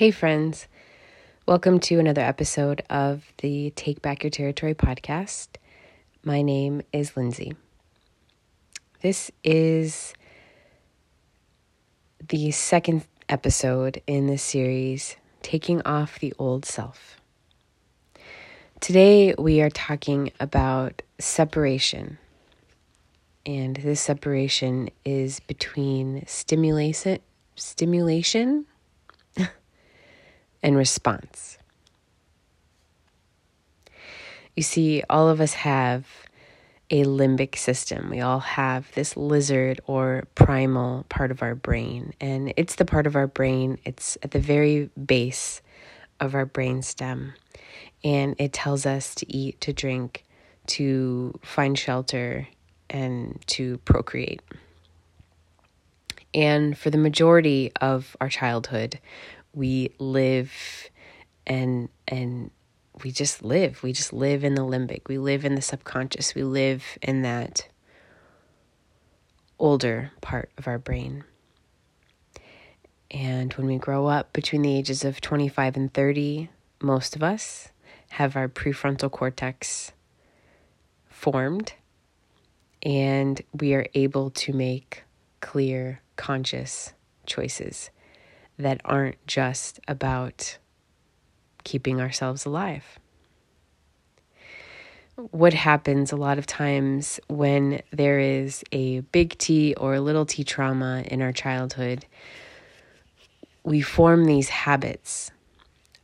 Hey, friends. Welcome to another episode of the Take Back Your Territory podcast. My name is Lindsay. This is the second episode in this series, Taking Off the Old Self. Today, we are talking about separation. And this separation is between stimulation, stimulation and response. You see, all of us have a limbic system. We all have this lizard or primal part of our brain, and it's the part of our brain, it's at the very base of our brain stem, and it tells us to eat, to drink, to find shelter, and to procreate. And for the majority of our childhood, we live and and we just live. We just live in the limbic. We live in the subconscious. We live in that older part of our brain. And when we grow up between the ages of 25 and 30, most of us have our prefrontal cortex formed and we are able to make clear, conscious choices that aren't just about keeping ourselves alive. What happens a lot of times when there is a big T or a little t trauma in our childhood, we form these habits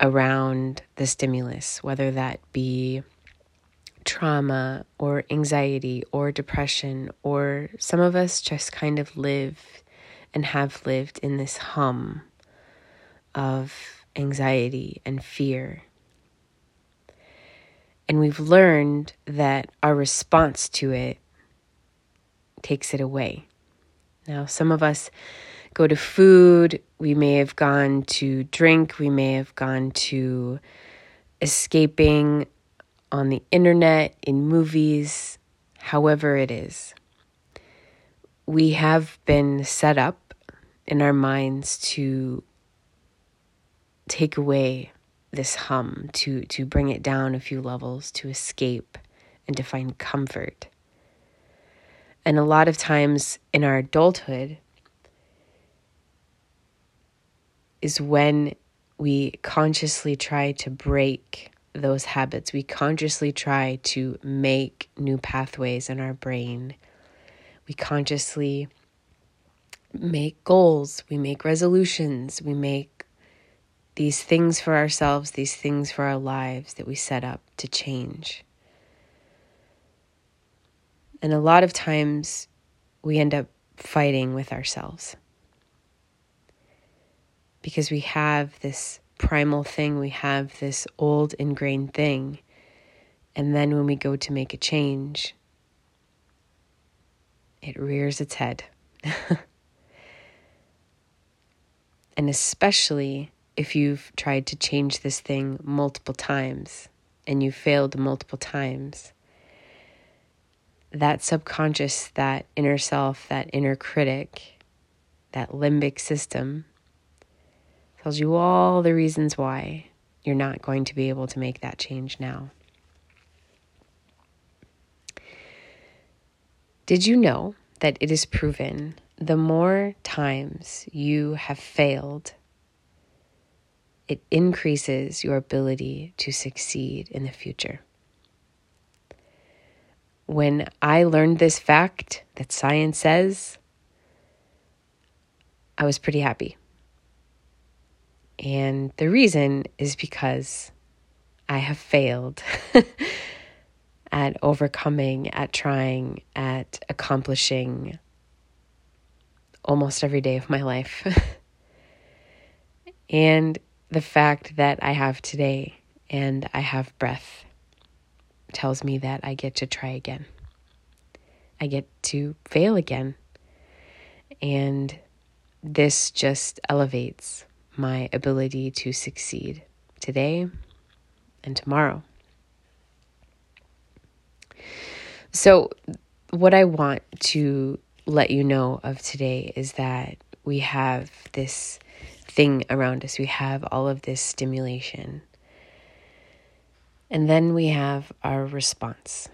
around the stimulus, whether that be trauma or anxiety or depression, or some of us just kind of live and have lived in this hum of anxiety and fear. And we've learned that our response to it takes it away. Now, some of us go to food, we may have gone to drink, we may have gone to escaping on the internet, in movies, however it is. We have been set up in our minds to take away this hum, to, to bring it down a few levels, to escape and to find comfort. And a lot of times in our adulthood is when we consciously try to break those habits. We consciously try to make new pathways in our brain. We consciously make goals, we make resolutions, we make these things for ourselves, these things for our lives that we set up to change. And a lot of times we end up fighting with ourselves because we have this primal thing, we have this old ingrained thing. And then when we go to make a change, it rears its head. and especially if you've tried to change this thing multiple times and you failed multiple times, that subconscious, that inner self, that inner critic, that limbic system tells you all the reasons why you're not going to be able to make that change now. Did you know that it is proven the more times you have failed it increases your ability to succeed in the future. When I learned this fact that science says, I was pretty happy. And the reason is because I have failed at overcoming, at trying, at accomplishing almost every day of my life. and the fact that I have today and I have breath tells me that I get to try again. I get to fail again. And this just elevates my ability to succeed today and tomorrow. So, what I want to let you know of today is that we have this thing around us. We have all of this stimulation. And then we have our response.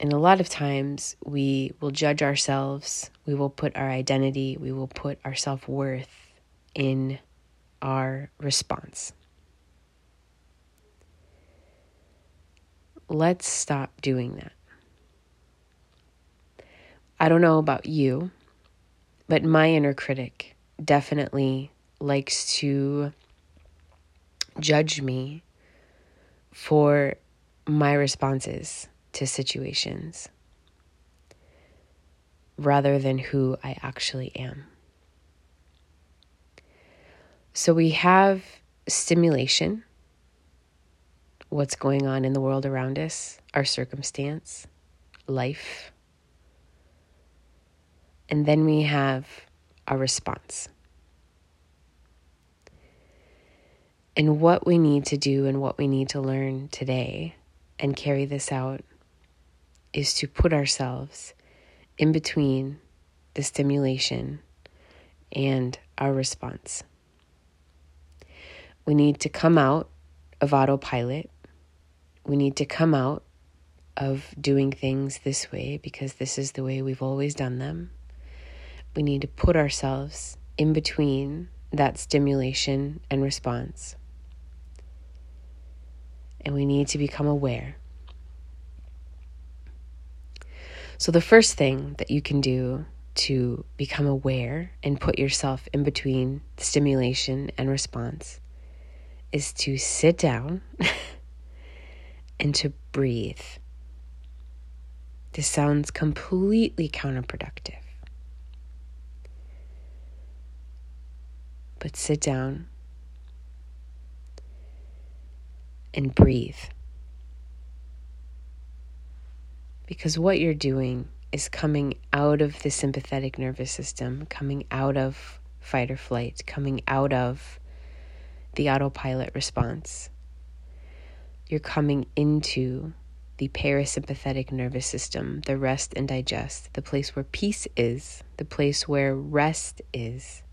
And a lot of times we will judge ourselves, we will put our identity, we will put our self worth in our response. Let's stop doing that. I don't know about you, but my inner critic definitely likes to judge me for my responses to situations rather than who I actually am. So we have stimulation, what's going on in the world around us, our circumstance, life. And then we have our response. And what we need to do and what we need to learn today and carry this out is to put ourselves in between the stimulation and our response. We need to come out of autopilot. We need to come out of doing things this way because this is the way we've always done them. We need to put ourselves in between that stimulation and response. And we need to become aware So, the first thing that you can do to become aware and put yourself in between stimulation and response is to sit down and to breathe. This sounds completely counterproductive. But sit down and breathe. because what you're doing is coming out of the sympathetic nervous system, coming out of fight or flight, coming out of the autopilot response. You're coming into the parasympathetic nervous system, the rest and digest, the place where peace is, the place where rest is,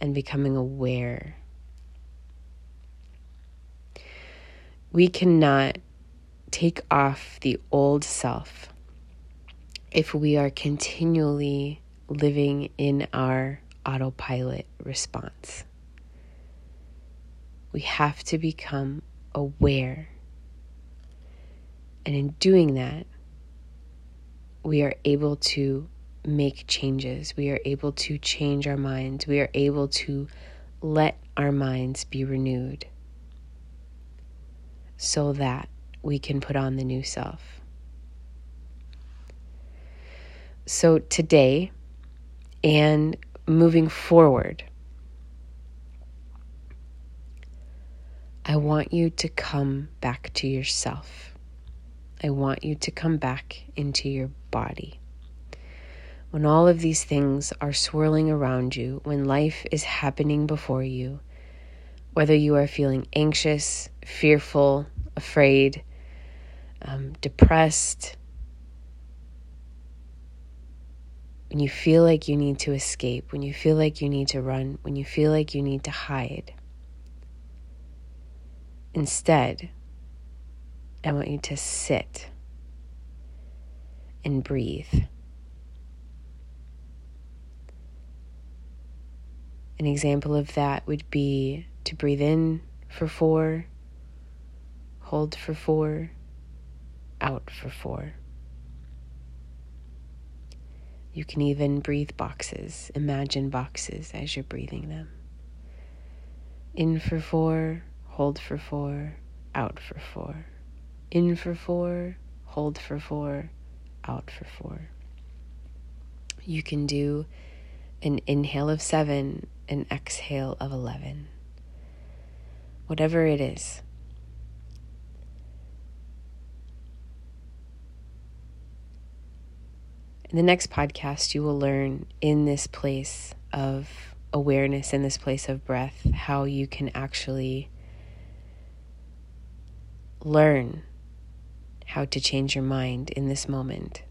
and becoming aware. We cannot take off the old self if we are continually living in our autopilot response. We have to become aware. And in doing that, we are able to make changes. We are able to change our minds. We are able to let our minds be renewed so that we can put on the new self. So today and moving forward, I want you to come back to yourself. I want you to come back into your body. When all of these things are swirling around you, when life is happening before you, whether you are feeling anxious, fearful, afraid, um, depressed, when you feel like you need to escape, when you feel like you need to run, when you feel like you need to hide. Instead, I want you to sit and breathe. An example of that would be to breathe in for four, hold for four, out for four. You can even breathe boxes, imagine boxes as you're breathing them. In for four, hold for four, out for four. In for four, hold for four, out for four. You can do an inhale of seven, an exhale of 11. Whatever it is. In the next podcast, you will learn in this place of awareness, in this place of breath, how you can actually learn how to change your mind in this moment.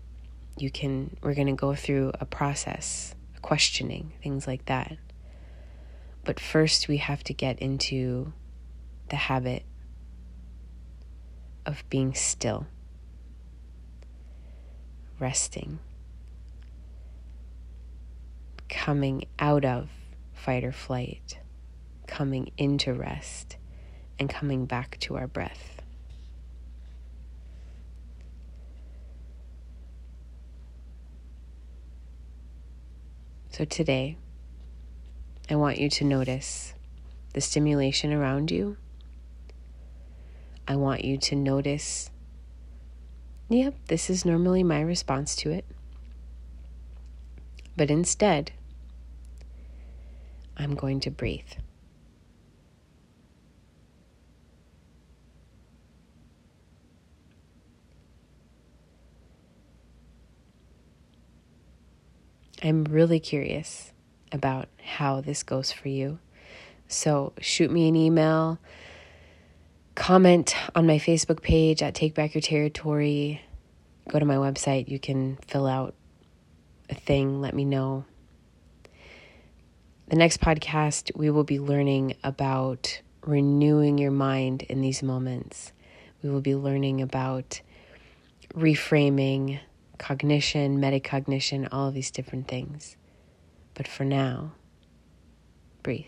You can, we're going to go through a process, questioning, things like that. But first, we have to get into the habit of being still, resting, coming out of fight or flight, coming into rest, and coming back to our breath. So today, I want you to notice the stimulation around you. I want you to notice, yep, this is normally my response to it. But instead, I'm going to breathe. I'm really curious about how this goes for you. So shoot me an email, comment on my Facebook page at Take Back Your Territory. Go to my website. You can fill out a thing, let me know. The next podcast, we will be learning about renewing your mind in these moments. We will be learning about reframing cognition, metacognition, all of these different things. But for now, breathe.